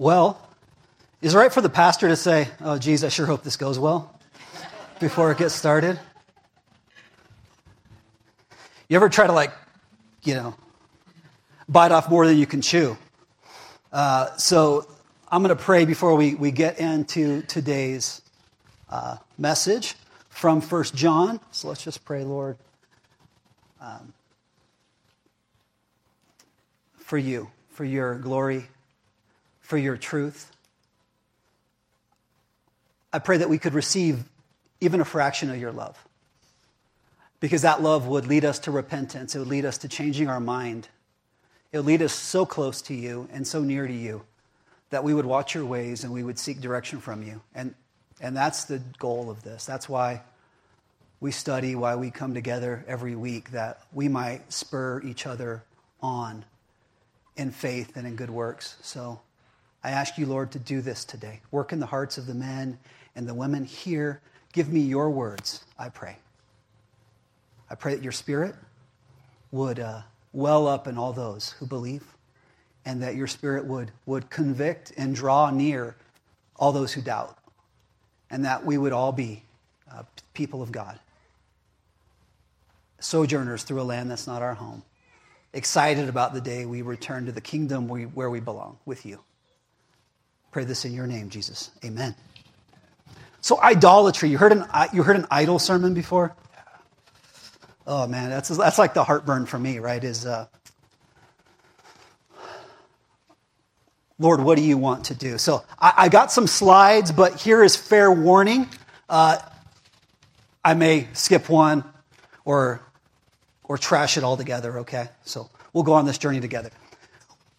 Well, is it right for the pastor to say, oh, geez, I sure hope this goes well before it gets started? You ever try to, like, you know, bite off more than you can chew? Uh, so I'm going to pray before we, we get into today's uh, message from First John. So let's just pray, Lord, um, for you, for your glory, for your truth. I pray that we could receive even a fraction of your love. Because that love would lead us to repentance. It would lead us to changing our mind. It would lead us so close to you and so near to you that we would watch your ways and we would seek direction from you. And, and that's the goal of this. That's why we study, why we come together every week, that we might spur each other on in faith and in good works. So I ask you, Lord, to do this today. Work in the hearts of the men and the women here. Give me your words, I pray. I pray that your spirit would uh, well up in all those who believe and that your spirit would, would convict and draw near all those who doubt, and that we would all be uh, people of God, sojourners through a land that's not our home, excited about the day we return to the kingdom we, where we belong with you. Pray this in your name, Jesus. Amen. So, idolatry. You heard an, you heard an idol sermon before? Oh, man, that's, that's like the heartburn for me, right? Is. Uh, Lord, what do you want to do? So I, I got some slides, but here is fair warning. Uh, I may skip one or, or trash it all together, okay? So we'll go on this journey together.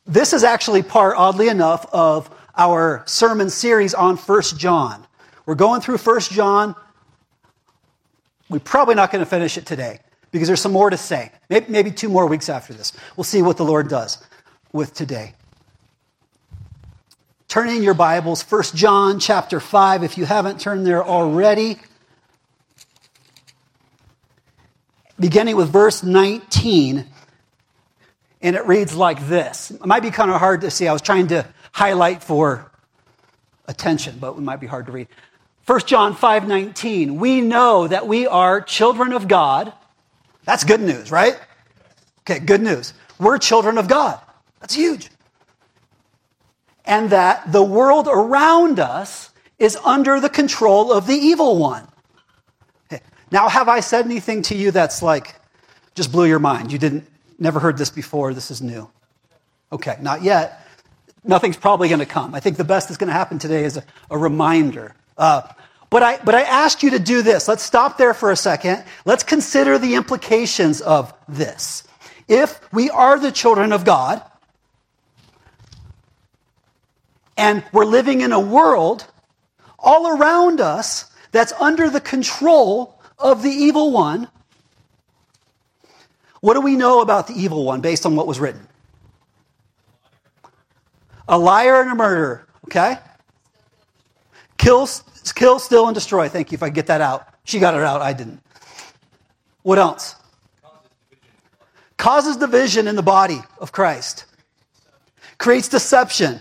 This is actually part, oddly enough, of our sermon series on First John. We're going through First John. We're probably not going to finish it today because there's some more to say. Maybe, maybe two more weeks after this. We'll see what the Lord does with today. Turn in your Bibles, 1 John chapter 5, if you haven't turned there already. Beginning with verse 19, and it reads like this. It might be kind of hard to see. I was trying to highlight for attention, but it might be hard to read. 1 John 5:19 We know that we are children of God. That's good news, right? Okay, good news. We're children of God. That's huge and that the world around us is under the control of the evil one. Okay. Now, have I said anything to you that's like just blew your mind? You didn't, never heard this before, this is new. Okay, not yet. Nothing's probably going to come. I think the best that's going to happen today is a, a reminder. Uh, but I, but I asked you to do this. Let's stop there for a second. Let's consider the implications of this. If we are the children of God, And we're living in a world all around us that's under the control of the evil one. What do we know about the evil one based on what was written? A liar and a murderer, okay? Kill, kill, steal, and destroy. Thank you if I get that out. She got it out, I didn't. What else? Causes division in the body of Christ. Creates deception.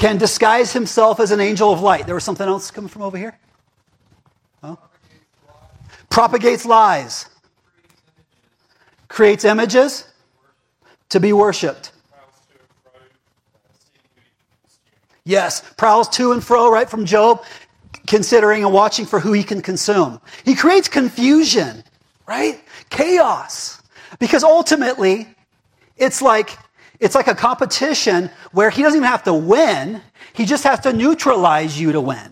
can disguise himself as an angel of light. There was something else coming from over here? Huh? Propagates lies. Creates images to be worshiped. Yes, prowls to and fro, right from Job, considering and watching for who he can consume. He creates confusion, right? Chaos. Because ultimately, it's like it's like a competition where he doesn't even have to win, he just has to neutralize you to win.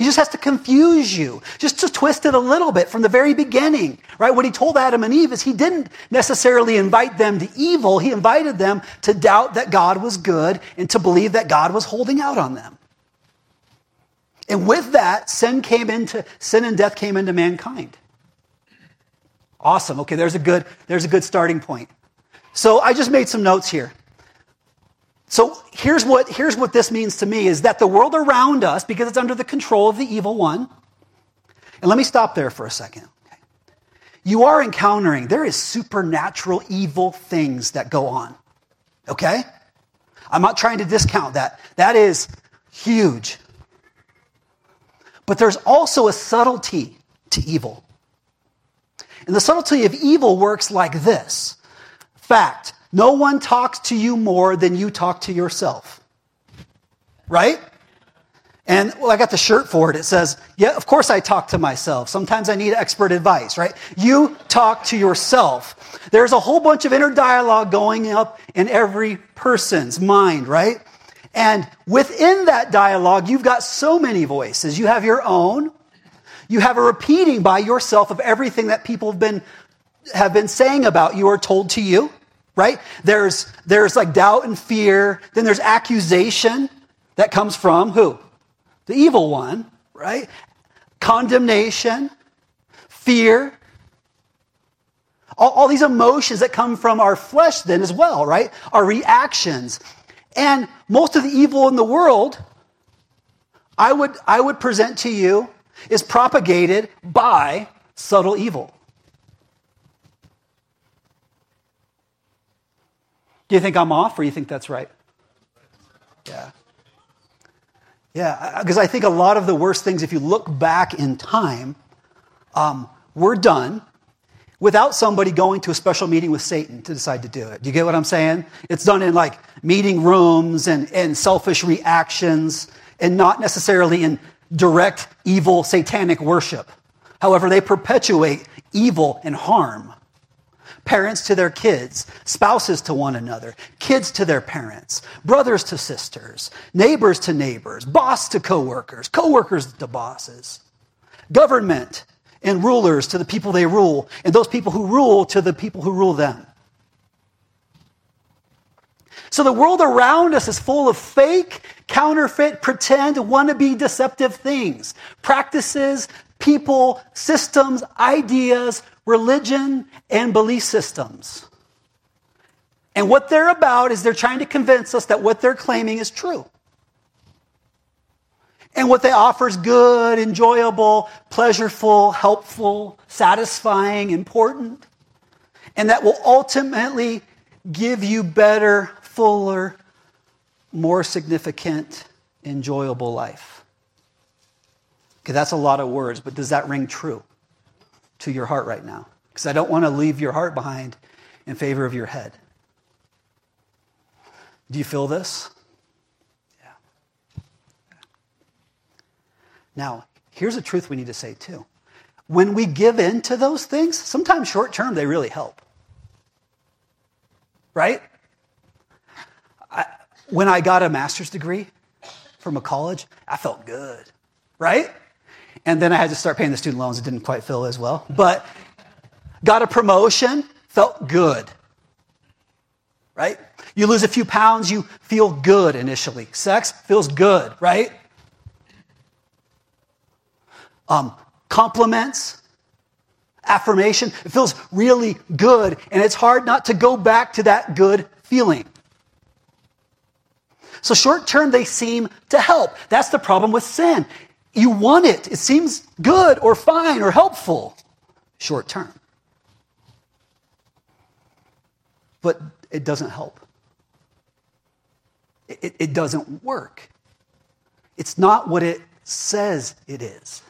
He just has to confuse you, just to twist it a little bit from the very beginning, right? What he told Adam and Eve is he didn't necessarily invite them to evil. He invited them to doubt that God was good and to believe that God was holding out on them. And with that, sin came into, sin and death came into mankind. Awesome. Okay, there's a good, there's a good starting point. So I just made some notes here. So here's what, here's what this means to me is that the world around us, because it's under the control of the evil one, and let me stop there for a second. You are encountering there is supernatural evil things that go on. Okay? I'm not trying to discount that. That is huge. But there's also a subtlety to evil. And the subtlety of evil works like this fact no one talks to you more than you talk to yourself. Right? And well, I got the shirt for it. It says, Yeah, of course I talk to myself. Sometimes I need expert advice, right? You talk to yourself. There's a whole bunch of inner dialogue going up in every person's mind, right? And within that dialogue, you've got so many voices. You have your own. You have a repeating by yourself of everything that people have been, have been saying about you or told to you, right? There's, there's like doubt and fear. Then there's accusation that comes from who? The evil one, right? Condemnation, fear, all, all, these emotions that come from our flesh, then as well, right? Our reactions. And most of the evil in the world, I would, I would present to you, is propagated by subtle evil. Do you think I'm off or you think that's right? Yeah. Yeah, because I think a lot of the worst things, if you look back in time, um, were done without somebody going to a special meeting with Satan to decide to do it. Do you get what I'm saying? It's done in like meeting rooms and, and selfish reactions and not necessarily in direct evil satanic worship. However, they perpetuate evil and harm. Parents to their kids, spouses to one another, kids to their parents, brothers to sisters, neighbors to neighbors, boss to coworkers, coworkers to bosses, government and rulers to the people they rule, and those people who rule to the people who rule them. So the world around us is full of fake, counterfeit, pretend, wannabe, deceptive things, practices, people, systems, ideas, religion, and belief systems. And what they're about is they're trying to convince us that what they're claiming is true. And what they offer is good, enjoyable, pleasurable, helpful, satisfying, important. And that will ultimately give you better, fuller, more significant, enjoyable life. Okay, that's a lot of words, but does that ring true to your heart right now? Because I don't want to leave your heart behind in favor of your head. Do you feel this? Yeah. Now, here's a truth we need to say too. When we give in to those things, sometimes short term they really help. Right? I, when I got a master's degree from a college, I felt good. Right? And then I had to start paying the student loans. It didn't quite feel as well. But got a promotion, felt good. Right? You lose a few pounds, you feel good initially. Sex feels good, right? um, compliments, affirmation. It feels really good, and it's hard not to go back to that good feeling. So, short term, they seem to help. That's the problem with sin. You want it, it seems good or fine or helpful, short term. But it doesn't help, it, it doesn't work. It's not what it says it is.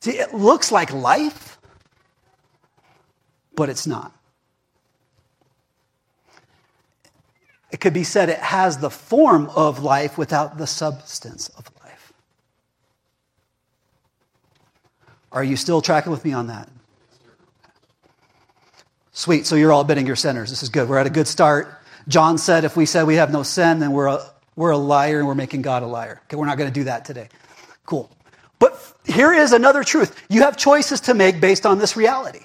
See, it looks like life, but it's not. It could be said it has the form of life without the substance of life. Are you still tracking with me on that? Sweet. So you're all bidding your sinners. This is good. We're at a good start. John said if we said we have no sin, then we're a, we're a liar and we're making God a liar. Okay, we're not going to do that today. Cool. But here is another truth. You have choices to make based on this reality.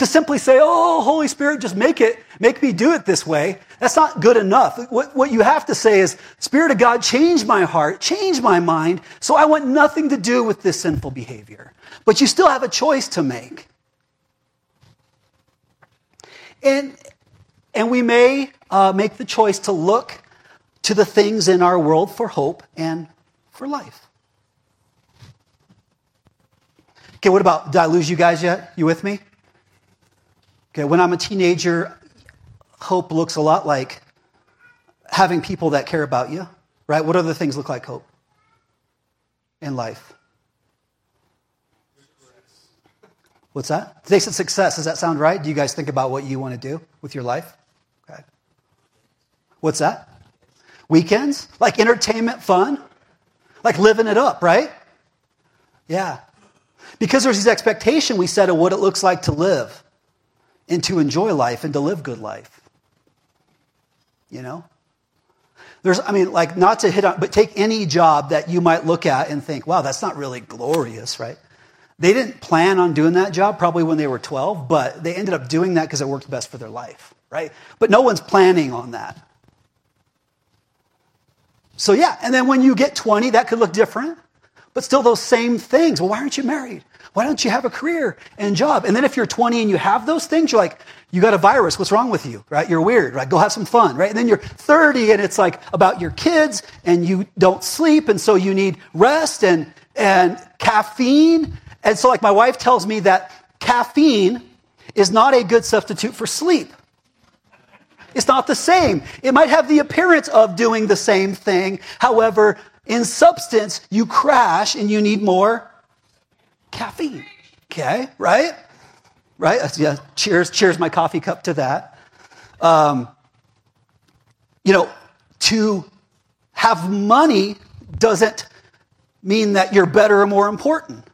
To simply say, oh, Holy Spirit, just make it, make me do it this way, that's not good enough. What, what you have to say is, Spirit of God, change my heart, change my mind, so I want nothing to do with this sinful behavior. But you still have a choice to make. And, and we may uh, make the choice to look to the things in our world for hope and for life. Okay, what about, did I lose you guys yet? You with me? Okay, when I'm a teenager, hope looks a lot like having people that care about you, right? What other things look like hope in life? What's that? They said success. Does that sound right? Do you guys think about what you want to do with your life? Okay. What's that? Weekends? Like entertainment, fun? Like living it up, right? Yeah. Because there's this expectation we set of what it looks like to live and to enjoy life and to live good life. You know? There's, I mean, like, not to hit on, but take any job that you might look at and think, wow, that's not really glorious, right? They didn't plan on doing that job probably when they were 12, but they ended up doing that because it worked best for their life, right? But no one's planning on that. So, yeah, and then when you get 20, that could look different, but still those same things. Well, why aren't you married? Why don't you have a career and job? And then if you're 20 and you have those things, you're like, you got a virus. What's wrong with you? Right? You're weird, right? Go have some fun, right? And then you're 30 and it's like about your kids and you don't sleep and so you need rest and, and caffeine. And so like my wife tells me that caffeine is not a good substitute for sleep. It's not the same. It might have the appearance of doing the same thing. However, in substance, you crash and you need more caffeine. Okay, right? Right? Yeah, cheers, cheers my coffee cup to that. Um, you know, to have money doesn't mean that you're better or more important.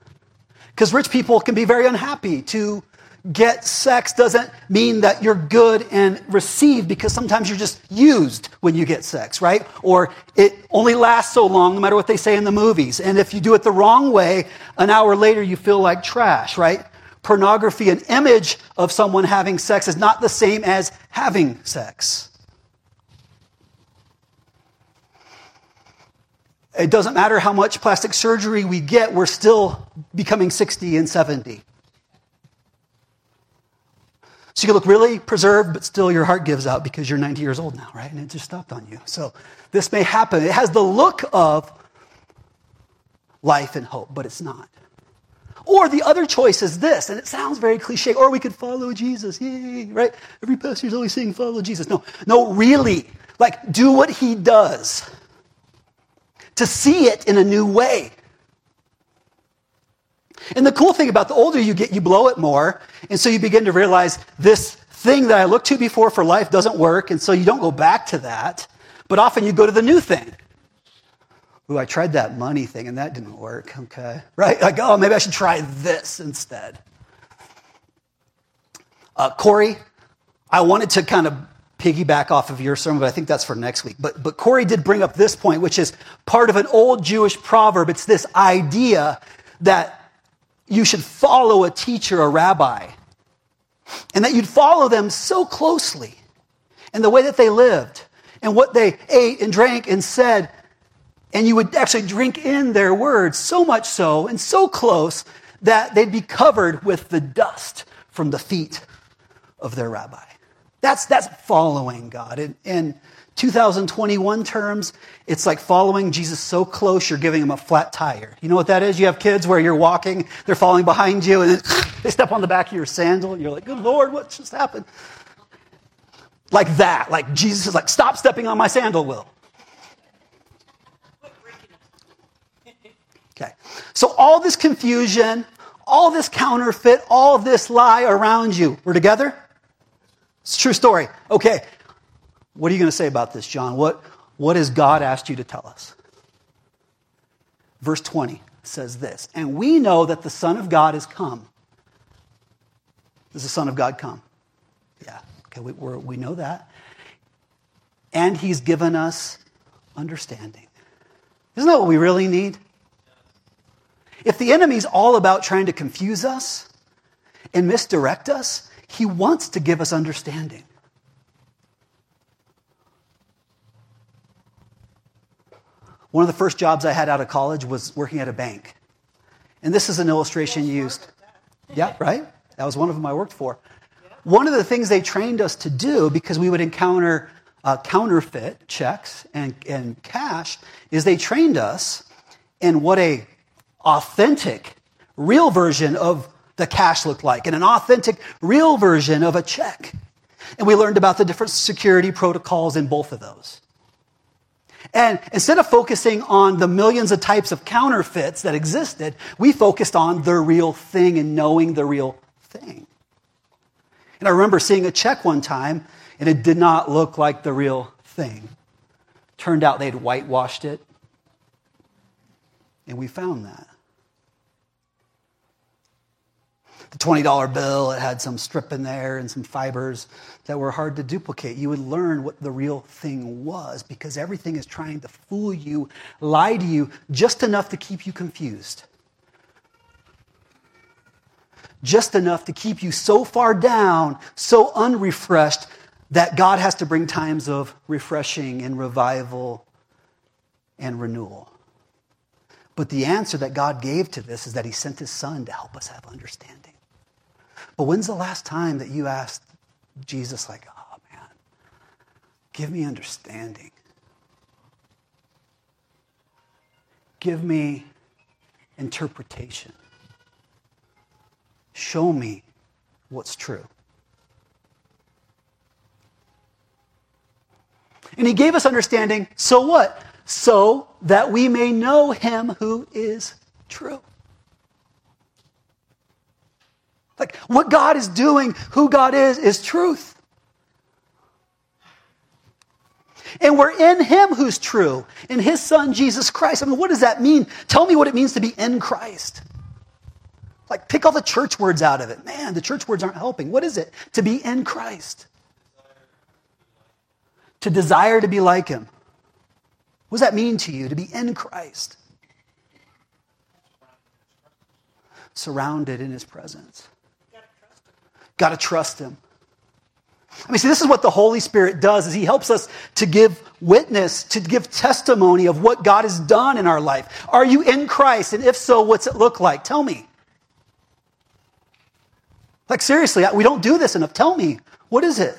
Because rich people can be very unhappy to get sex doesn't mean that you're good and received because sometimes you're just used when you get sex, right? Or it only lasts so long, no matter what they say in the movies. And if you do it the wrong way, an hour later you feel like trash, right? Pornography, an image of someone having sex, is not the same as having sex. It doesn't matter how much plastic surgery we get, we're still becoming 60 and 70. So you look really preserved, but still your heart gives out because you're 90 years old now, right? And it just stopped on you. So this may happen. It has the look of life and hope, but it's not. Or the other choice is this, and it sounds very cliche, or we could follow Jesus. Yay, right? Every pastor's always saying follow Jesus. No, no, really. Like, do what he does. To see it in a new way. And the cool thing about the older you get, you blow it more. And so you begin to realize this thing that I looked to before for life doesn't work. And so you don't go back to that. But often you go to the new thing. Ooh, I tried that money thing and that didn't work. Okay. Right? Like, oh, maybe I should try this instead. Uh, Corey, I wanted to kind of piggyback off of your sermon, but I think that's for next week. But, but Corey did bring up this point, which is part of an old Jewish proverb. It's this idea that you should follow a teacher, a rabbi, and that you'd follow them so closely and the way that they lived and what they ate and drank and said. And you would actually drink in their words so much so and so close that they'd be covered with the dust from the feet of their rabbi. That's, that's following God. In, and 2021 terms, it's like following Jesus so close you're giving him a flat tire. You know what that is? You have kids where you're walking, they're falling behind you, and they step on the back of your sandal, and you're like, good Lord, what just happened? Like that. Like Jesus is like, stop stepping on my sandal, Will. Okay. So all this confusion, all this counterfeit, all this lie around you. We're together? It's a true story. Okay. What are you going to say about this, John? What, what has God asked you to tell us? Verse 20 says this And we know that the Son of God has come. Does the Son of God come? Yeah, okay, we, we know that. And He's given us understanding. Isn't that what we really need? If the enemy's all about trying to confuse us and misdirect us, he wants to give us understanding. One of the first jobs I had out of college was working at a bank. And this is an illustration used. Yeah, right? That was one of them I worked for. One of the things they trained us to do, because we would encounter uh, counterfeit checks and, and cash, is they trained us in what a authentic real version of the cash looked like and an authentic, real version of a check. And we learned about the different security protocols in both of those. And instead of focusing on the millions of types of counterfeits that existed, we focused on the real thing and knowing the real thing. And I remember seeing a check one time, and it did not look like the real thing. Turned out they'd whitewashed it, and we found that. The $20 bill, it had some strip in there and some fibers that were hard to duplicate. You would learn what the real thing was because everything is trying to fool you, lie to you, just enough to keep you confused. Just enough to keep you so far down, so unrefreshed, that God has to bring times of refreshing and revival and renewal. But the answer that God gave to this is that He sent His Son to help us have understanding. But when's the last time that you asked Jesus, like, oh man, give me understanding? Give me interpretation. Show me what's true. And he gave us understanding, so what? So that we may know him who is true. Like what God is doing, who God is, is truth. And we're in Him who's true, in His Son, Jesus Christ. I mean, what does that mean? Tell me what it means to be in Christ. Like, pick all the church words out of it. Man, the church words aren't helping. What is it to be in Christ? To desire to be like Him. What does that mean to you to be in Christ? Surrounded in His presence. Got to trust him. I mean, see, this is what the Holy Spirit does is he helps us to give witness, to give testimony of what God has done in our life. Are you in Christ? And if so, what's it look like? Tell me. Like, seriously, we don't do this enough. Tell me, what is it?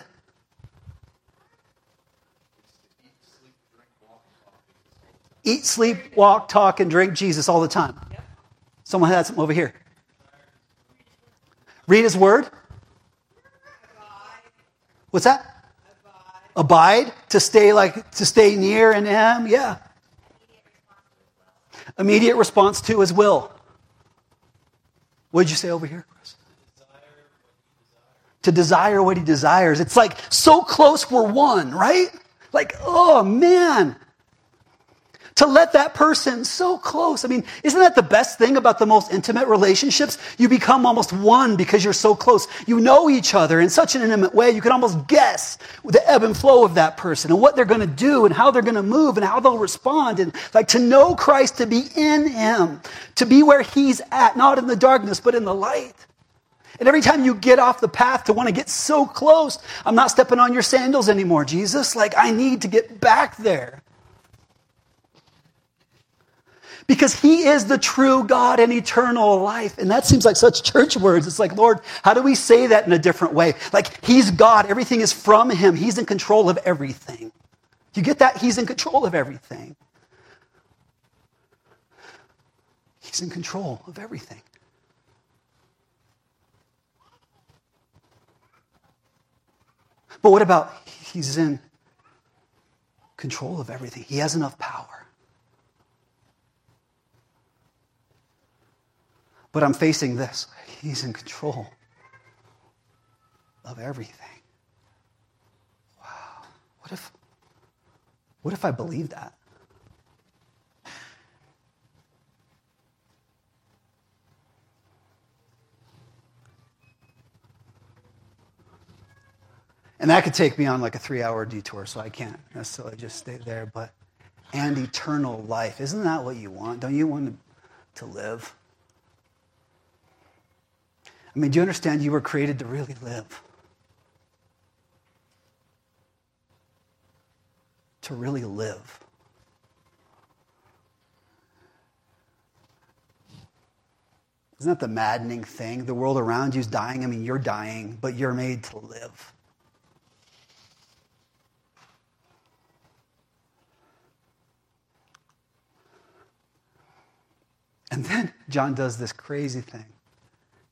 Eat, sleep, walk, talk, and drink Jesus all the time. Someone has some over here. Read his word. What's that? Abide. Abide to stay like to stay near in him. Yeah. Immediate response to his will. What did you say over here, Chris? to desire what he desires. It's like so close we're one, right? Like, oh man, to let that person so close. I mean, isn't that the best thing about the most intimate relationships? You become almost one because you're so close. You know each other in such an intimate way, you can almost guess the ebb and flow of that person and what they're going to do and how they're going to move and how they'll respond. And like to know Christ, to be in Him, to be where He's at, not in the darkness, but in the light. And every time you get off the path to want to get so close, I'm not stepping on your sandals anymore, Jesus. Like, I need to get back there because he is the true God and eternal life. And that seems like such church words. It's like, Lord, how do we say that in a different way? Like, he's God. Everything is from him. He's in control of everything. You get that? He's in control of everything. He's in control of everything. But what about he's in control of everything? He has enough power. But I'm facing this. He's in control of everything. Wow. What if what if I believe that? And that could take me on like a three hour detour, so I can't necessarily just stay there. But, and eternal life. Isn't that what you want? Don't you want to, to live? I mean, do you understand you were created to really live? To really live. Isn't that the maddening thing? The world around you is dying. I mean, you're dying, but you're made to live. And then John does this crazy thing.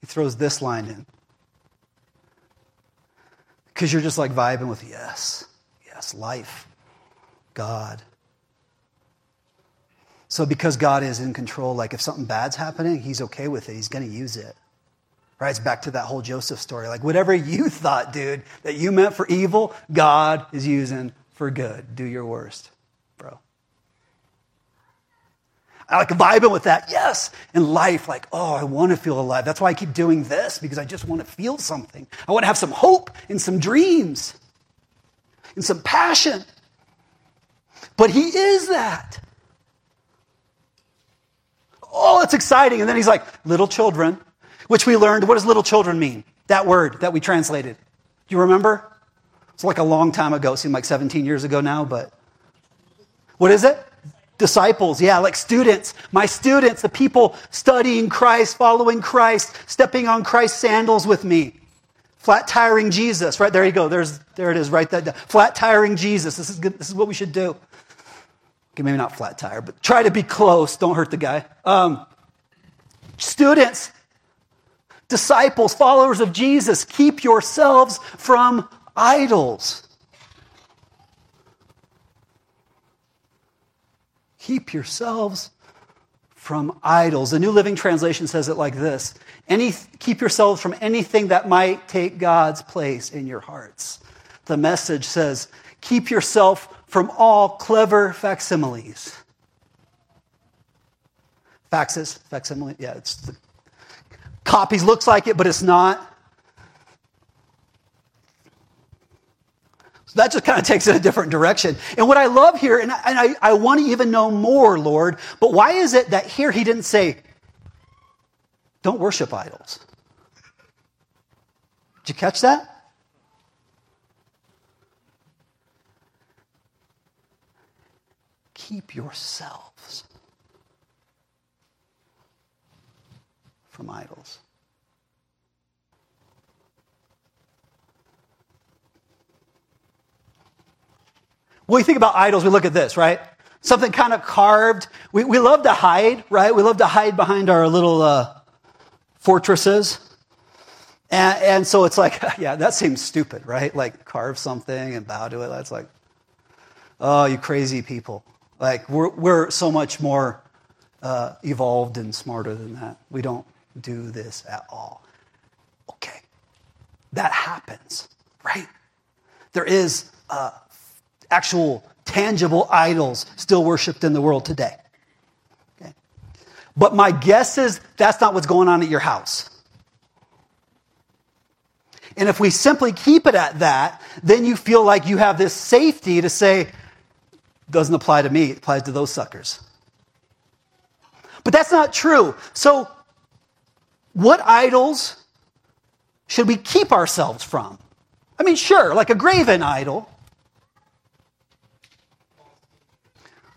He throws this line in. Because you're just like vibing with yes, yes, life, God. So, because God is in control, like if something bad's happening, He's okay with it. He's going to use it. Right? It's back to that whole Joseph story. Like, whatever you thought, dude, that you meant for evil, God is using for good. Do your worst, I like vibing with that. Yes. In life, like, oh, I want to feel alive. That's why I keep doing this because I just want to feel something. I want to have some hope and some dreams and some passion. But he is that. Oh, it's exciting. And then he's like, little children, which we learned. What does little children mean? That word that we translated. Do you remember? It's like a long time ago. It seemed like 17 years ago now, but what is it? Disciples, yeah, like students. My students, the people studying Christ, following Christ, stepping on Christ's sandals with me. Flat tiring Jesus, right? There you go. There's, there it is, right there. Flat tiring Jesus. This is good. This is what we should do. Okay, maybe not flat tire, but try to be close. Don't hurt the guy. Um, students, disciples, followers of Jesus, keep yourselves from idols. Keep yourselves from idols. The New Living Translation says it like this Any, Keep yourselves from anything that might take God's place in your hearts. The message says, Keep yourself from all clever facsimiles. Faxes, facsimile, yeah, it's the copies, looks like it, but it's not. That just kind of takes it a different direction. And what I love here, and I, and I, I want to even know more, Lord, but why is it that here he didn't say, don't worship idols? Did you catch that? keep yourselves from idols. When we think about idols, we look at this, right? Something kind of carved. We, we love to hide, right? We love to hide behind our little uh, fortresses. And, and so it's like, yeah, that seems stupid, right? Like carve something and bow to it. That's like, oh, you crazy people. Like, we're, we're so much more uh, evolved and smarter than that. We don't do this at all. Okay, that happens, right? There is uh, actual tangible idols still worshiped in the world today. Okay? But my guess is that's not what's going on at your house. And if we simply keep it at that, then you feel like you have this safety to say, doesn't apply to me, it applies to those suckers. But that's not true. So, what idols should we keep ourselves from? I mean, sure, like a graven idol.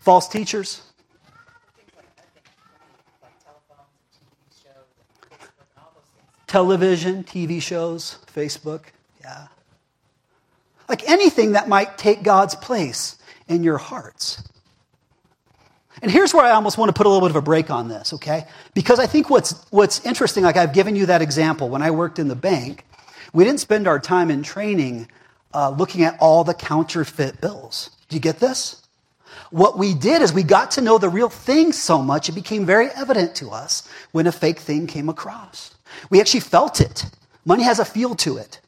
False teachers. Television, TV shows, Facebook, yeah. Like anything that might take God's place in your hearts. And here's where I almost want to put a little bit of a break on this, okay? Because I think what's, what's interesting, like I've given you that example when I worked in the bank, we didn't spend our time in training uh, looking at all the counterfeit bills. Do you get this? What we did is we got to know the real thing so much, it became very evident to us when a fake thing came across. We actually felt it. Money has a feel to it,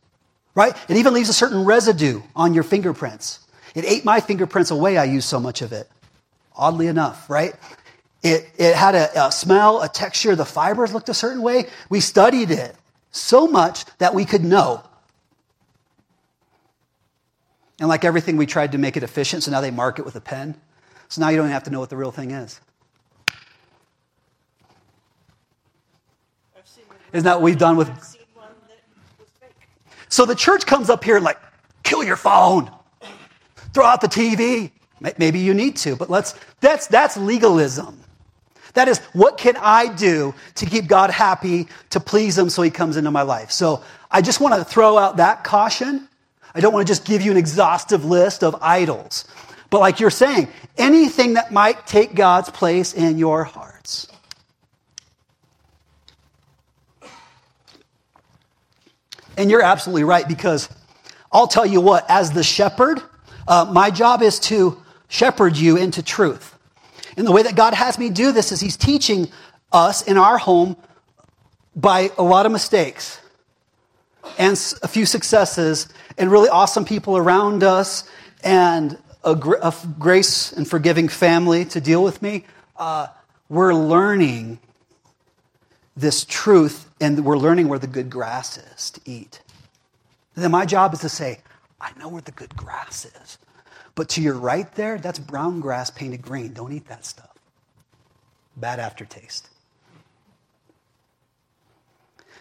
right? It even leaves a certain residue on your fingerprints. It ate my fingerprints away, I used so much of it. Oddly enough, right? It, it had a, a smell, a texture, the fibers looked a certain way. We studied it so much that we could know. And like everything, we tried to make it efficient, so now they mark it with a pen. So now you don't have to know what the real thing is. Isn't that what we've done with? So the church comes up here like, kill your phone. Throw out the TV. Maybe you need to, but let's, that's, that's legalism. That is, what can I do to keep God happy, to please Him so He comes into my life? So I just want to throw out that caution. I don't want to just give you an exhaustive list of idols. But like you're saying, anything that might take God's place in your hearts. And you're absolutely right because I'll tell you what, as the shepherd, uh, my job is to shepherd you into truth. And the way that God has me do this is He's teaching us in our home by a lot of mistakes and a few successes and really awesome people around us and a, a grace and forgiving family to deal with me. Uh, we're learning this truth and we're learning where the good grass is to eat. And then my job is to say, I know where the good grass is. But to your right there, that's brown grass painted green. Don't eat that stuff. Bad aftertaste.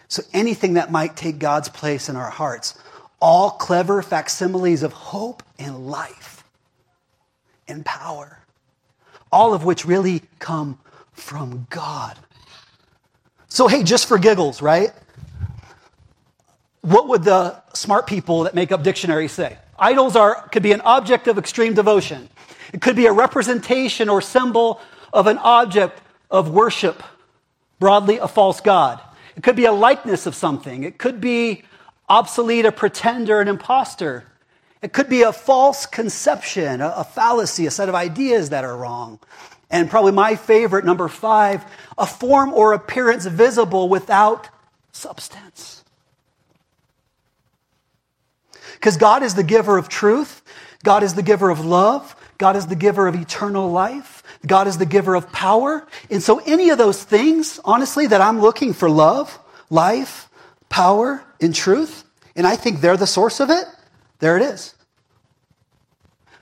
So anything that might take God's place in our hearts, all clever facsimiles of hope and life and power, all of which really come from God. So, hey, just for giggles, right? What would the smart people that make up dictionaries say? Idols are, could be an object of extreme devotion. It could be a representation or symbol of an object of worship, broadly a false god. It could be a likeness of something. It could be obsolete, a pretender, an impostor. It could be a false conception, a, a fallacy, a set of ideas that are wrong. And probably my favorite, number five, a form or appearance visible without substance. Because God is the giver of truth, God is the giver of love, God is the giver of eternal life, God is the giver of power. And so, any of those things, honestly, that I'm looking for love, life, power, and truth, and I think they're the source of it, there it is.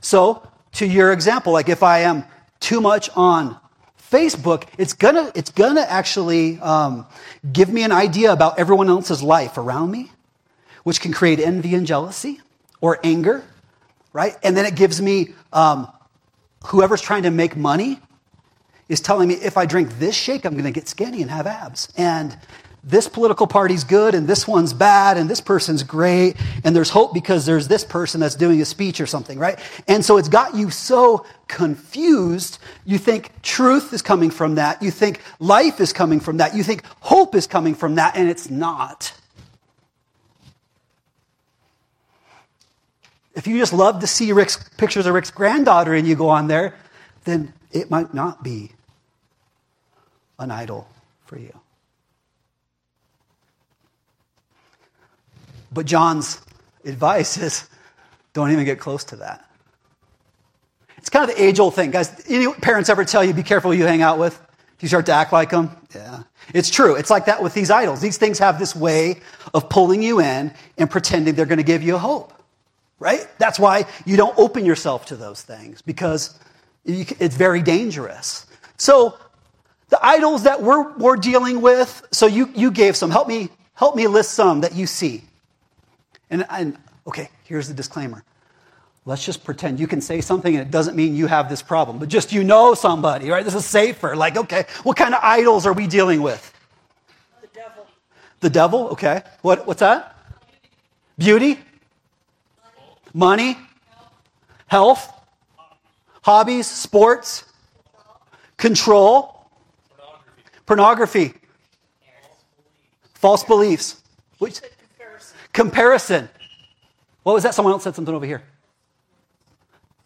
So, to your example, like if I am too much on Facebook, it's gonna, it's gonna actually um, give me an idea about everyone else's life around me, which can create envy and jealousy or anger, right? And then it gives me um, whoever's trying to make money is telling me if I drink this shake, I'm gonna get skinny and have abs. And this political party's good and this one's bad and this person's great and there's hope because there's this person that's doing a speech or something, right? And so it's got you so confused. You think truth is coming from that. You think life is coming from that. You think hope is coming from that and it's not. If you just love to see Rick's pictures of Rick's granddaughter and you go on there, then it might not be an idol for you. But John's advice is don't even get close to that. It's kind of the age old thing. Guys, any parents ever tell you, be careful who you hang out with? If you start to act like them? Yeah. It's true. It's like that with these idols. These things have this way of pulling you in and pretending they're going to give you hope, right? That's why you don't open yourself to those things because it's very dangerous. So, the idols that we're, we're dealing with, so you, you gave some. Help me, help me list some that you see. And, and okay, here's the disclaimer. Let's just pretend you can say something and it doesn't mean you have this problem, but just you know somebody, right? This is safer. Like, okay, what kind of idols are we dealing with? The devil. The devil, okay. What, what's that? Beauty? Money? Health? Hobbies? Sports? Control? Pornography? False beliefs. Which, Comparison. What was that? Someone else said something over here.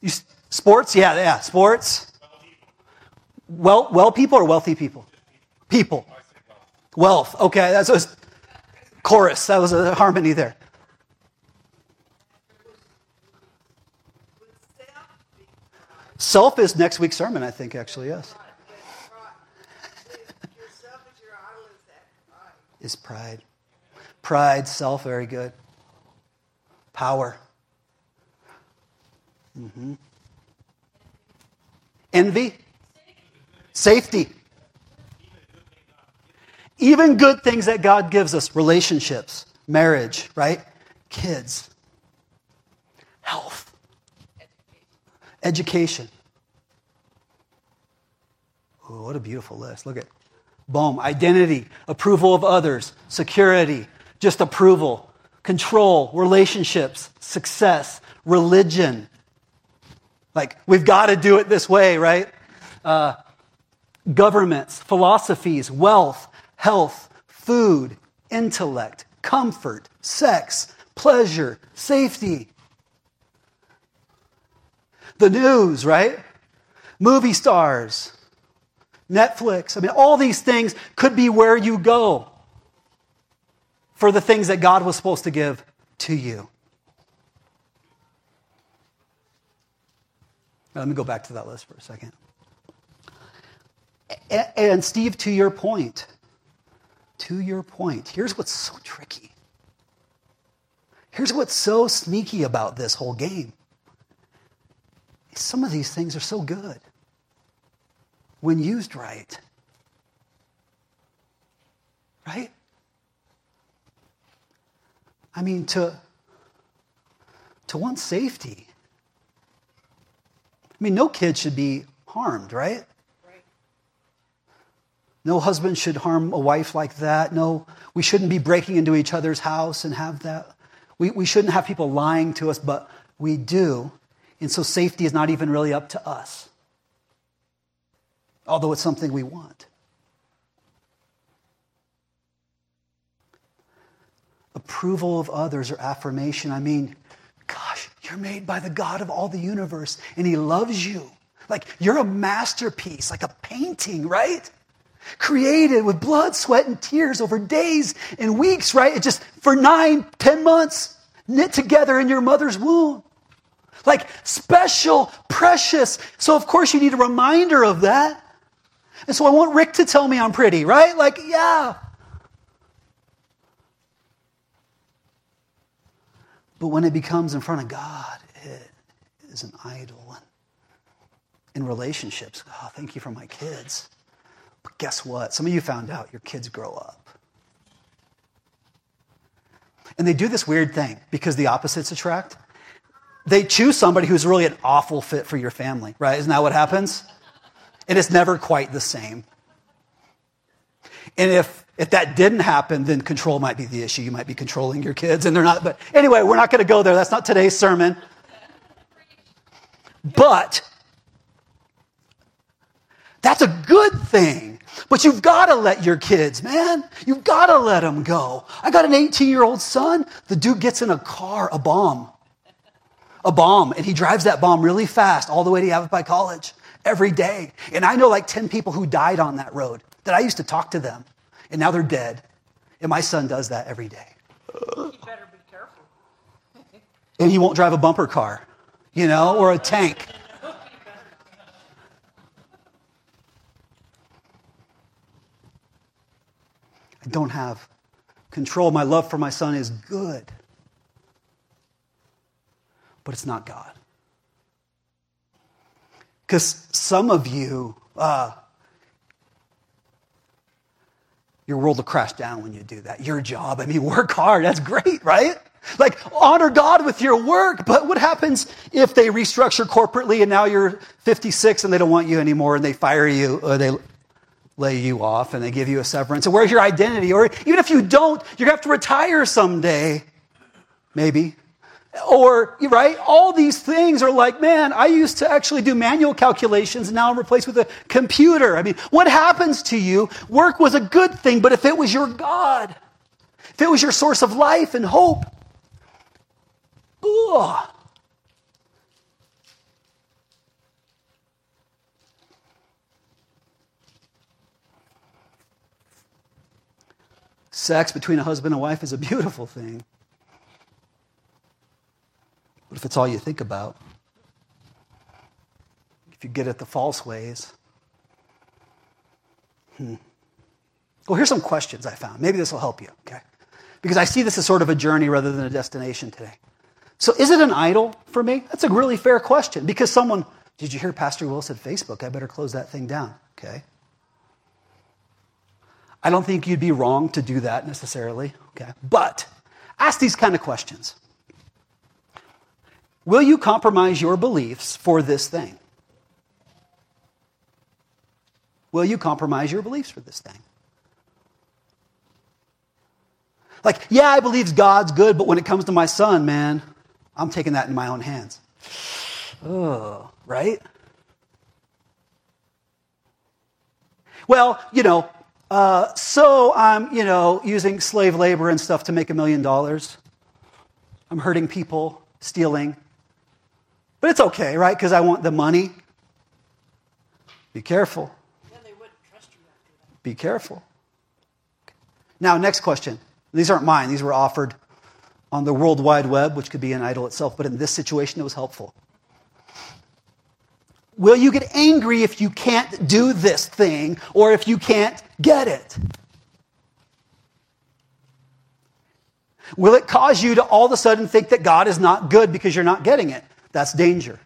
You, sports? Yeah, yeah. Sports. Well, well people or wealthy people? People. Wealth. Okay, that's a chorus. That was a harmony there. Self is next week's sermon, I think, actually, yes. Is pride. Pride, self, very good. Power. Mm-hmm. Envy. Safety. Even good things that God gives us relationships, marriage, right? Kids, health, education. Ooh, what a beautiful list. Look at boom, identity, approval of others, security, just approval, control, relationships, success, religion. Like, we've got to do it this way, right? Uh, governments, philosophies, wealth, health, food, intellect, comfort, sex, pleasure, safety. The news, right? Movie stars, Netflix. I mean, all these things could be where you go for the things that God was supposed to give to you. Let me go back to that list for a second. And, Steve, to your point, to your point, here's what's so tricky. Here's what's so sneaky about this whole game. Some of these things are so good when used right. Right? I mean, to, to one's safety. I mean, no kid should be harmed, right? right? No husband should harm a wife like that. No, we shouldn't be breaking into each other's house and have that. We, we shouldn't have people lying to us, but we do. And so safety is not even really up to us, although it's something we want. Approval of others or affirmation. I mean, gosh, you're made by the God of all the universe and He loves you. Like you're a masterpiece, like a painting, right? Created with blood, sweat, and tears over days and weeks, right? It just for nine, ten months, knit together in your mother's womb. Like special, precious. So, of course, you need a reminder of that. And so I want Rick to tell me I'm pretty, right? Like, yeah, But when it becomes in front of God, it is an idol. In relationships, oh, thank you for my kids. But guess what? Some of you found out your kids grow up. And they do this weird thing because the opposites attract. They choose somebody who's really an awful fit for your family, right? Isn't that what happens? And it's never quite the same. And if if that didn't happen, then control might be the issue. You might be controlling your kids, and they're not. But anyway, we're not going to go there. That's not today's sermon. But that's a good thing. But you've got to let your kids, man. You've got to let them go. I got an 18 year old son. The dude gets in a car, a bomb, a bomb, and he drives that bomb really fast all the way to Yavapai College every day. And I know like 10 people who died on that road that I used to talk to them and now they're dead. And my son does that every day. You better be careful. and he won't drive a bumper car, you know, or a tank. I don't have control. My love for my son is good, but it's not God. Because some of you, uh, your world will crash down when you do that. Your job, I mean, work hard. That's great, right? Like, honor God with your work. But what happens if they restructure corporately and now you're 56 and they don't want you anymore and they fire you or they lay you off and they give you a severance? And where's your identity? Or even if you don't, you're going to have to retire someday. Maybe. Or, right? All these things are like, man, I used to actually do manual calculations and now I'm replaced with a computer. I mean, what happens to you? Work was a good thing, but if it was your God, if it was your source of life and hope, ugh. Sex between a husband and wife is a beautiful thing. But if it's all you think about, if you get at the false ways, hmm. Well, here's some questions I found. Maybe this will help you, okay? Because I see this as sort of a journey rather than a destination today. So, is it an idol for me? That's a really fair question because someone, did you hear Pastor Will said Facebook? I better close that thing down, okay? I don't think you'd be wrong to do that necessarily, okay? But ask these kind of questions. Will you compromise your beliefs for this thing? Will you compromise your beliefs for this thing? Like, yeah, I believe God's good, but when it comes to my son, man, I'm taking that in my own hands. Oh, right? Well, you know, uh, so I'm, you know, using slave labor and stuff to make a million dollars. I'm hurting people, stealing. But it's okay, right? Because I want the money. Be careful. Be careful. Now, next question. These aren't mine, these were offered on the World Wide Web, which could be an idol itself, but in this situation, it was helpful. Will you get angry if you can't do this thing or if you can't get it? Will it cause you to all of a sudden think that God is not good because you're not getting it? That's danger.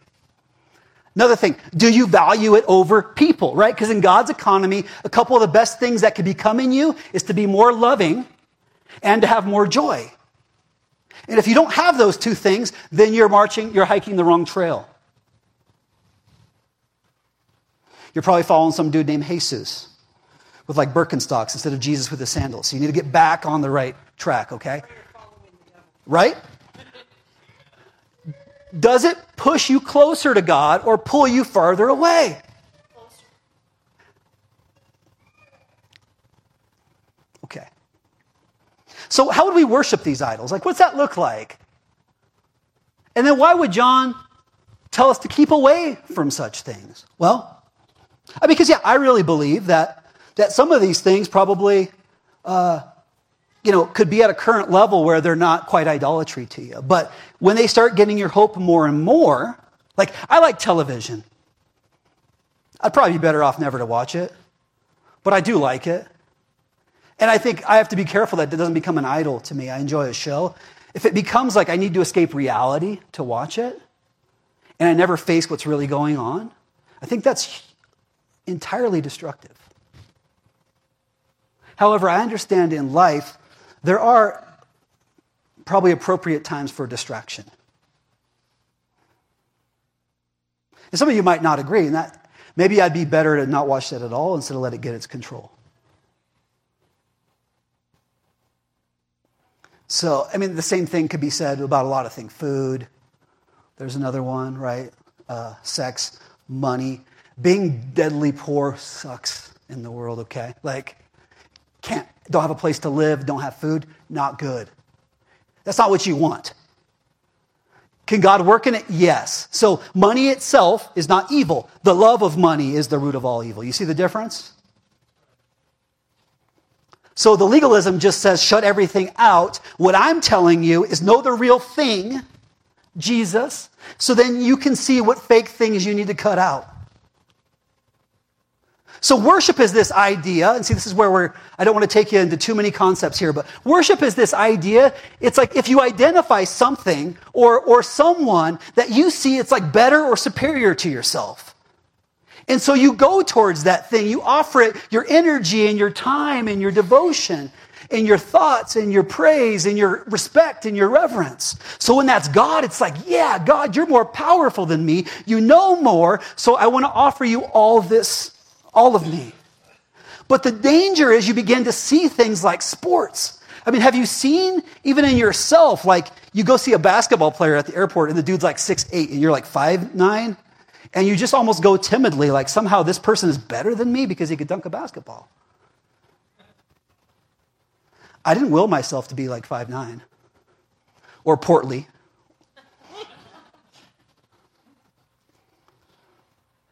Another thing, do you value it over people, right? Because in God's economy, a couple of the best things that could become in you is to be more loving and to have more joy. And if you don't have those two things, then you're marching, you're hiking the wrong trail. You're probably following some dude named Jesus with like Birkenstocks instead of Jesus with the sandals. So you need to get back on the right track, okay? Right? Does it push you closer to God or pull you farther away? Okay. So, how would we worship these idols? Like, what's that look like? And then, why would John tell us to keep away from such things? Well, because, yeah, I really believe that, that some of these things probably, uh, you know, could be at a current level where they're not quite idolatry to you. But when they start getting your hope more and more, like, I like television. I'd probably be better off never to watch it, but I do like it. And I think I have to be careful that it doesn't become an idol to me. I enjoy a show. If it becomes like I need to escape reality to watch it, and I never face what's really going on, I think that's entirely destructive. However, I understand in life there are probably appropriate times for distraction. And some of you might not agree, and that maybe I'd be better to not watch that at all instead of let it get its control. So, I mean, the same thing could be said about a lot of things. Food, there's another one, right? Uh, sex, money. Being deadly poor sucks in the world, okay? Like, can't, don't have a place to live, don't have food, not good. That's not what you want. Can God work in it? Yes. So money itself is not evil. The love of money is the root of all evil. You see the difference? So the legalism just says shut everything out. What I'm telling you is know the real thing, Jesus, so then you can see what fake things you need to cut out. So worship is this idea, and see, this is where we're, I don't want to take you into too many concepts here, but worship is this idea. It's like if you identify something or, or someone that you see it's like better or superior to yourself. And so you go towards that thing. You offer it your energy and your time and your devotion and your thoughts and your praise and your respect and your reverence. So when that's God, it's like, yeah, God, you're more powerful than me. You know more. So I want to offer you all this all of me. But the danger is you begin to see things like sports. I mean, have you seen, even in yourself, like you go see a basketball player at the airport and the dude's like six eight and you're like five nine, and you just almost go timidly, like somehow this person is better than me because he could dunk a basketball. I didn't will myself to be like five nine or portly.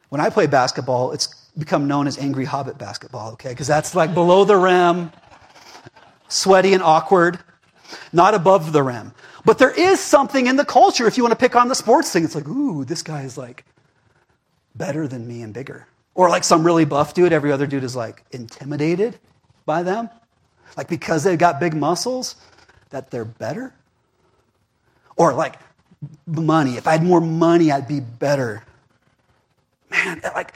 When I play basketball, it's become known as angry hobbit basketball, okay? Because that's like below the rim, sweaty and awkward, not above the rim. But there is something in the culture, if you want to pick on the sports thing, it's like, ooh, this guy is like better than me and bigger. Or like some really buff dude, every other dude is like intimidated by them. Like because they've got big muscles, that they're better. Or like money. If I had more money, I'd be better. Man, like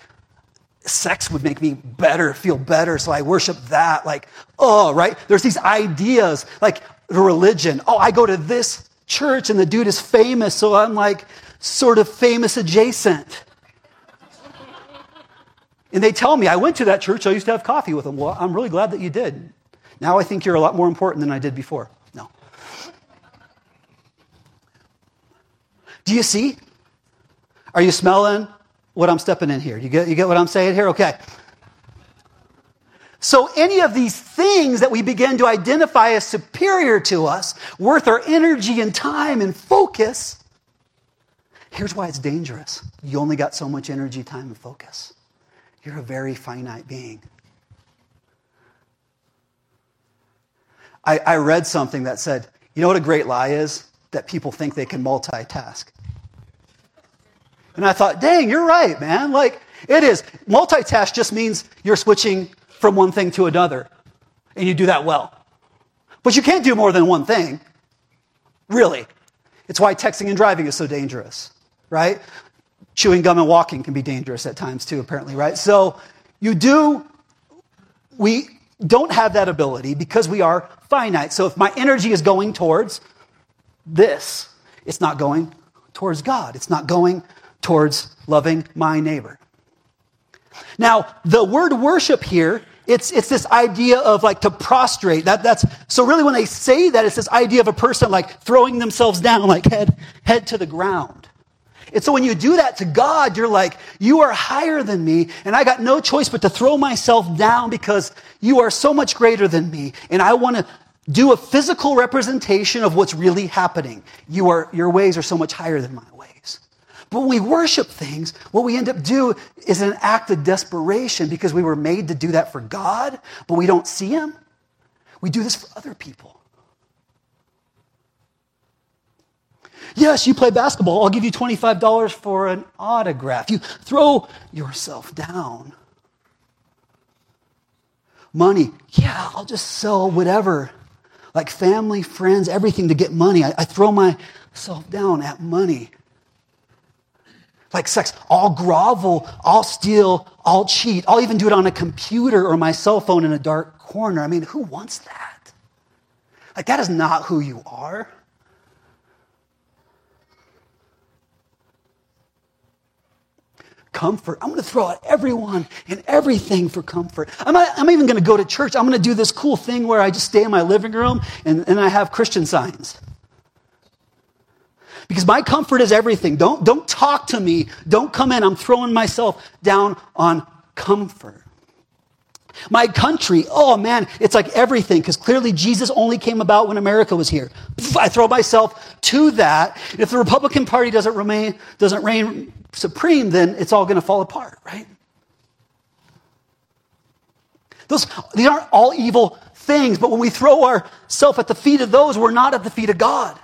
sex would make me better, feel better, so I worship that. Like, oh, right? There's these ideas, like the religion. Oh, I go to this church and the dude is famous, so I'm like sort of famous adjacent. and they tell me, I went to that church, I used to have coffee with them. Well, I'm really glad that you did. Now I think you're a lot more important than I did before. No. Do you see? Are you smelling? What I'm stepping in here. You get, you get what I'm saying here? Okay. So any of these things that we begin to identify as superior to us, worth our energy and time and focus, here's why it's dangerous. You only got so much energy, time, and focus. You're a very finite being. I, I read something that said, you know what a great lie is? That people think they can multitask. And I thought, dang, you're right, man. Like, it is. Multitask just means you're switching from one thing to another, and you do that well. But you can't do more than one thing, really. It's why texting and driving is so dangerous, right? Chewing gum and walking can be dangerous at times too, apparently, right? So you do, we don't have that ability because we are finite. So if my energy is going towards this, it's not going towards God. It's not going towards loving my neighbor. Now, the word worship here it's, it's this idea of like to prostrate. That, that's, so really when they say that, it's this idea of a person like throwing themselves down, like head, head to the ground. And so when you do that to God, you're like, you are higher than me, and I got no choice but to throw myself down because you are so much greater than me, and I want to do a physical representation of what's really happening. You are, your ways are so much higher than mine. But when we worship things, what we end up do is an act of desperation because we were made to do that for God, but we don't see Him. We do this for other people. Yes, you play basketball. I'll give you $25 for an autograph. You throw yourself down. Money. Yeah, I'll just sell whatever. Like family, friends, everything to get money. I, I throw myself down at money like sex. I'll grovel, I'll steal, I'll cheat. I'll even do it on a computer or my cell phone in a dark corner. I mean, who wants that? Like, that is not who you are. Comfort. I'm going to throw out everyone and everything for comfort. I'm, not, I'm even going to go to church. I'm going to do this cool thing where I just stay in my living room and, and I have Christian signs. Because my comfort is everything. Don't, don't talk to me. Don't come in. I'm throwing myself down on comfort. My country, oh man, it's like everything because clearly Jesus only came about when America was here. I throw myself to that. If the Republican Party doesn't remain, doesn't reign supreme, then it's all going to fall apart, right? Those, these aren't all evil things, but when we throw ourselves at the feet of those, we're not at the feet of God.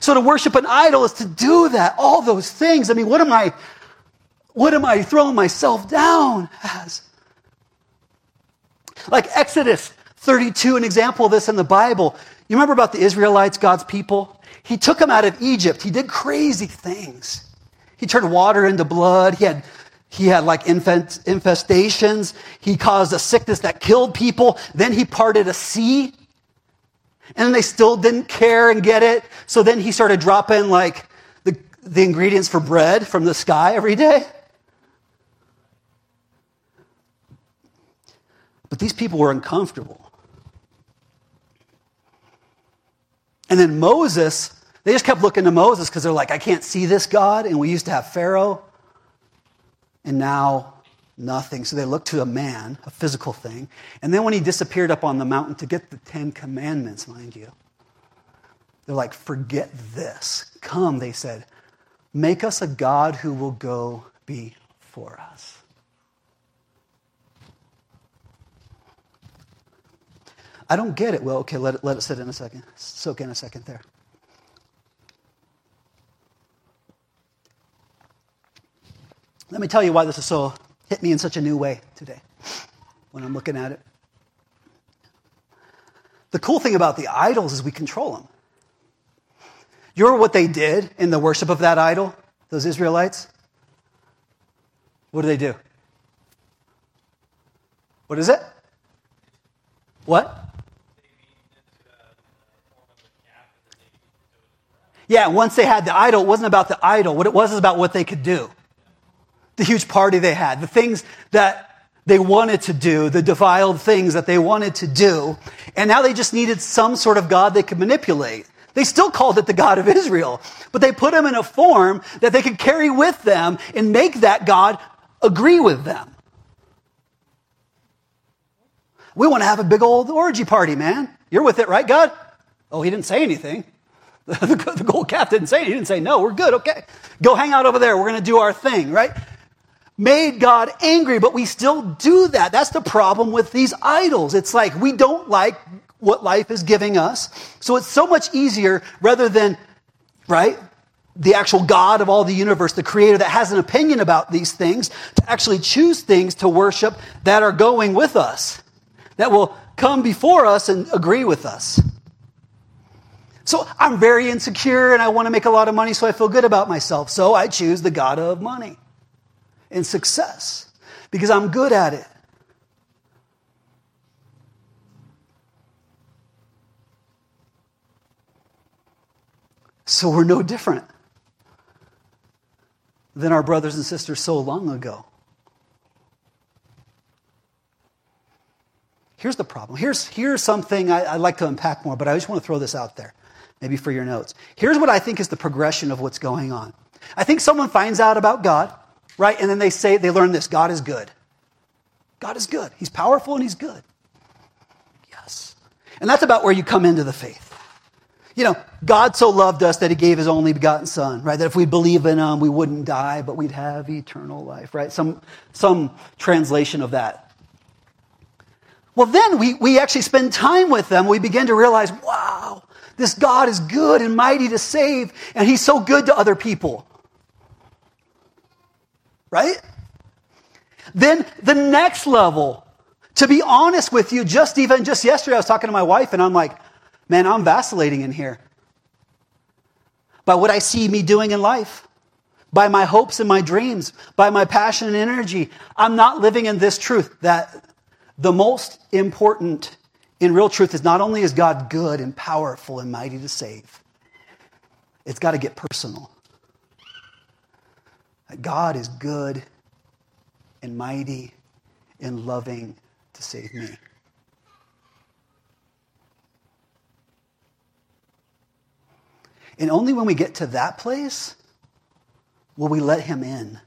So to worship an idol is to do that, all those things. I mean, what am I, what am I throwing myself down as? Like Exodus 32, an example of this in the Bible. You remember about the Israelites, God's people? He took them out of Egypt. He did crazy things. He turned water into blood. He had, he had like infestations. He caused a sickness that killed people. Then he parted a sea and they still didn't care and get it. So then he started dropping like the, the ingredients for bread from the sky every day. But these people were uncomfortable. And then Moses, they just kept looking to Moses because they're like, I can't see this God. And we used to have Pharaoh. And now Nothing. So they looked to a man, a physical thing. And then when he disappeared up on the mountain to get the Ten Commandments, mind you, they're like, forget this. Come, they said, make us a God who will go before us. I don't get it. Well, okay, let it, let it sit in a second. Soak in a second there. Let me tell you why this is so hit me in such a new way today when I'm looking at it. The cool thing about the idols is we control them. You remember what they did in the worship of that idol, those Israelites? What do they do? What is it? What? Yeah, once they had the idol, it wasn't about the idol. What it was is about what they could do the huge party they had, the things that they wanted to do, the defiled things that they wanted to do. And now they just needed some sort of God they could manipulate. They still called it the God of Israel, but they put him in a form that they could carry with them and make that God agree with them. We want to have a big old orgy party, man. You're with it, right, God? Oh, he didn't say anything. The, gold calf didn't say anything. He didn't say, no, we're good, okay. Go hang out over there. We're going to do our thing, right? Made God angry, but we still do that. That's the problem with these idols. It's like we don't like what life is giving us. So it's so much easier rather than, right? the actual God of all the universe, the creator that has an opinion about these things, to actually choose things to worship that are going with us, that will come before us and agree with us. So I'm very insecure and I want to make a lot of money so I feel good about myself. So I choose the God of money and success because I'm good at it. So we're no different than our brothers and sisters so long ago. Here's the problem. Here's, here's something I, would like to unpack more, but I just want to throw this out there, maybe for your notes. Here's what I think is the progression of what's going on. I think someone finds out about God, right? And then they say, they learn this God is good. God is good. He's powerful and He's good. Yes. And that's about where you come into the faith. You know, God so loved us that he gave his only begotten son, right? That if we believe in him, we wouldn't die, but we'd have eternal life, right? Some, some translation of that. Well, then we, we actually spend time with them. We begin to realize, wow, this God is good and mighty to save, and he's so good to other people. Right? Then the next level, to be honest with you, just even just yesterday, I was talking to my wife, and I'm like, Man, I'm vacillating in here. By what I see me doing in life, by my hopes and my dreams, by my passion and energy. I'm not living in this truth that the most important in real truth is not only is God good and powerful and mighty to save, it's got to get personal. God is good and mighty and loving to save me. And only when we get to that place will we let him in.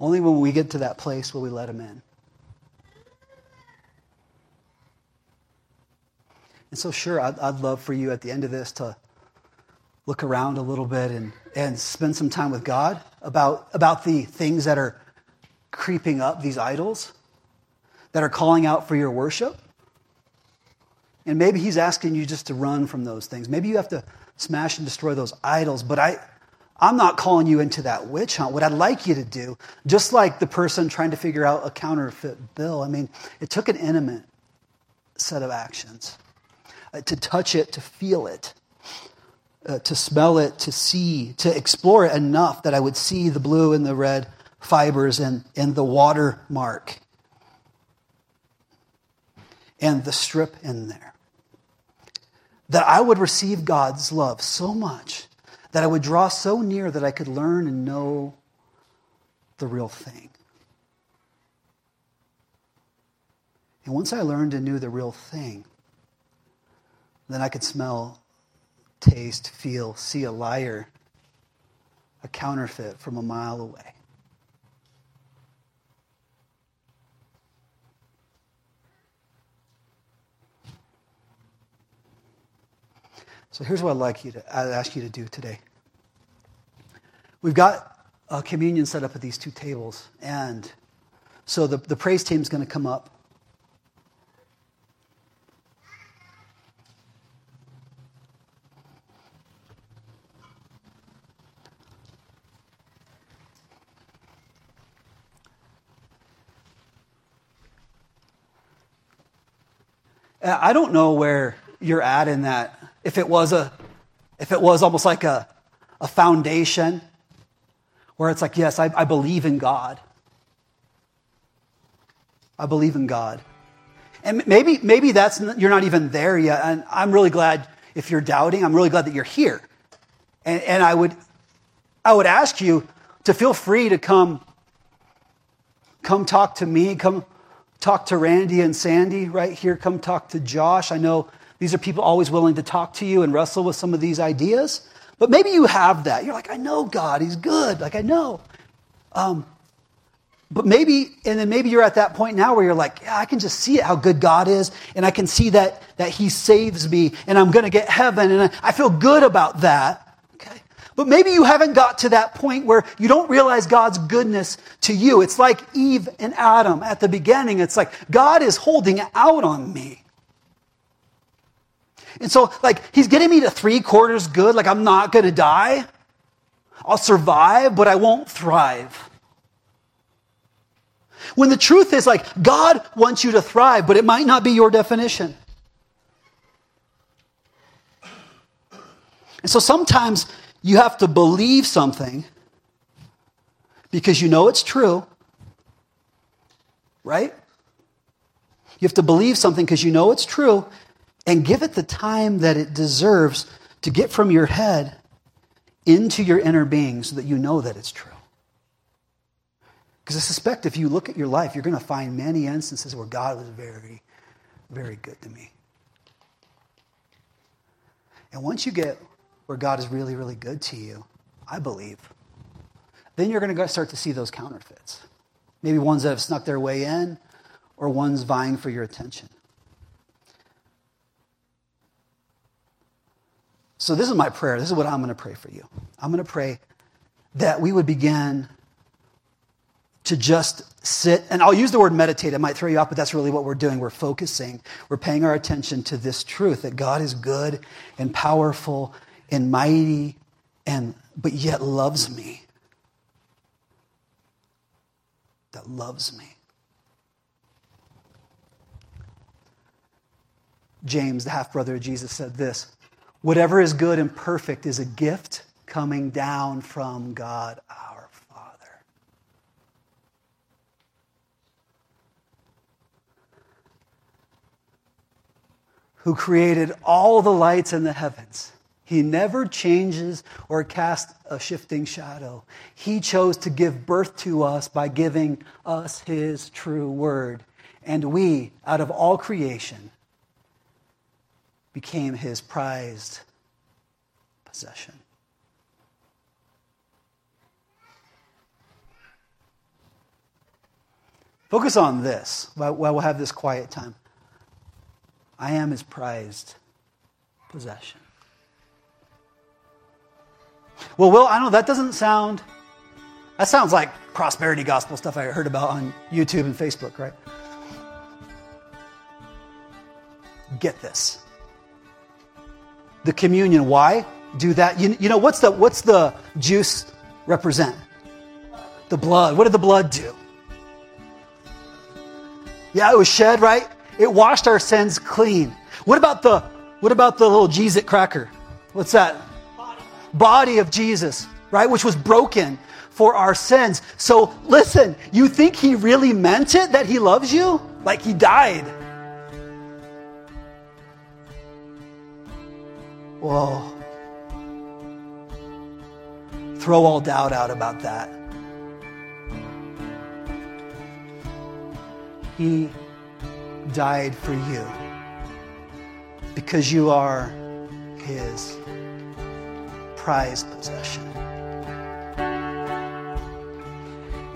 Only when we get to that place will we let him in. And so, sure, I'd, I'd love for you at the end of this to look around a little bit and, and spend some time with God about, about the things that are creeping up, these idols that are calling out for your worship. And maybe He's asking you just to run from those things. Maybe you have to smash and destroy those idols. But I, I'm not calling you into that witch hunt. What I'd like you to do, just like the person trying to figure out a counterfeit bill, I mean, it took an intimate set of actions uh, to touch it, to feel it uh, to smell it, to see, to explore it enough that I would see the blue and the red fibers and, and the watermark and the strip in there. That I would receive God's love so much that I would draw so near that I could learn and know the real thing. And once I learned and knew the real thing, then I could smell taste, feel, see a liar, a counterfeit from a mile away. So here's what I'd like you to I'd ask you to do today. We've got a communion set up at these two tables, and so the, the praise team's going to come up. I don't know where you're at in that. If it was a, if it was almost like a, a foundation where it's like, yes, I, I believe in God. I believe in God. And maybe, maybe that's, you're not even there yet. And I'm really glad if you're doubting, I'm really glad that you're here. And, and I would, I would ask you to feel free to come, come talk to me, come talk to Randy and Sandy right here. Come talk to Josh. I know these are people always willing to talk to you and wrestle with some of these ideas. But maybe you have that. You're like, I know God, He's good. Like, I know. Um, but maybe, and then maybe you're at that point now where you're like, yeah, I can just see it, how good God is, and I can see that, that He saves me, and I'm going to get heaven, and I feel good about that. Okay? But maybe you haven't got to that point where you don't realize God's goodness to you. It's like Eve and Adam at the beginning. It's like, God is holding out on me. And so, like, He's getting me to three quarters good, like, I'm not going to die. I'll survive, but I won't thrive. When the truth is like, God wants you to thrive, but it might not be your definition. And so sometimes you have to believe something because you know it's true, right? You have to believe something because you know it's true and give it the time that it deserves to get from your head into your inner being so that you know that it's true. Because I suspect if you look at your life, you're going to find many instances where God was very, very good to me. And once you get where God is really, really good to you, I believe, then you're going to start to see those counterfeits. Maybe ones that have snuck their way in, or ones vying for your attention. So, this is my prayer. This is what I'm going to pray for you. I'm going to pray that we would begin to just sit, and I'll use the word meditate. It might throw you off, but that's really what we're doing. We're focusing, we're paying our attention to this truth that God is good and powerful and mighty, and but yet loves me. That loves me. James, the half brother of Jesus, said this Whatever is good and perfect is a gift coming down from God our Father. who created all the lights in the heavens. He never changes or casts a shifting shadow. He chose to give birth to us by giving us His true word. And we, out of all creation, became His prized possession. Focus on this while we'll have this quiet time. I am his prized possession. Well, Will, I know that doesn't sound, that sounds like prosperity gospel stuff I heard about on YouTube and Facebook, right? Get this. The communion, why do that? You, you know, what's the, what's the juice represent? The blood. What did the blood do? Yeah, it was shed, right? It washed our sins clean. What about the what about the little Jesus cracker? What's that? Body. Body of Jesus, right? Which was broken for our sins. So listen, you think he really meant it that he loves you? Like he died. Whoa. Throw all doubt out about that. He died for you because you are his prized possession.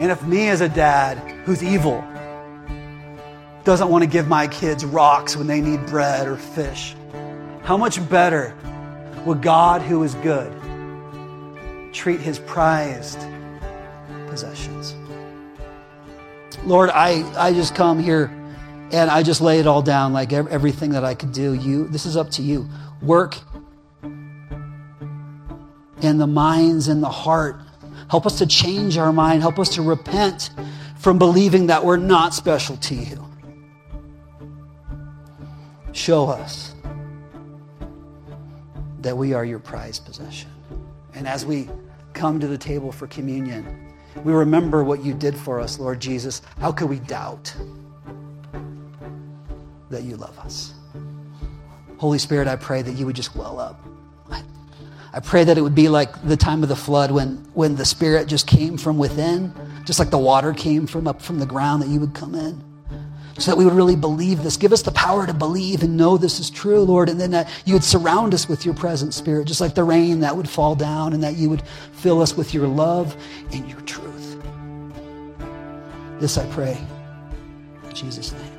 And if me as a dad who's evil doesn't want to give my kids rocks when they need bread or fish, how much better would God, who is good, treat his prized possessions? Lord, I, I just come here and I just lay it all down like everything that I could do. You, this is up to you. Work in the minds and the heart. Help us to change our mind. Help us to repent from believing that we're not special to you. Show us that we are your prized possession. And as we come to the table for communion, we remember what you did for us, Lord Jesus. How could we doubt? that you love us. Holy Spirit, I pray that you would just well up. I pray that it would be like the time of the flood when, when the Spirit just came from within, just like the water came from up from the ground, that you would come in. So that we would really believe this. Give us the power to believe and know this is true, Lord, and then that you would surround us with your present spirit, just like the rain that would fall down, and that you would fill us with your love and your truth. This I pray. In Jesus' name.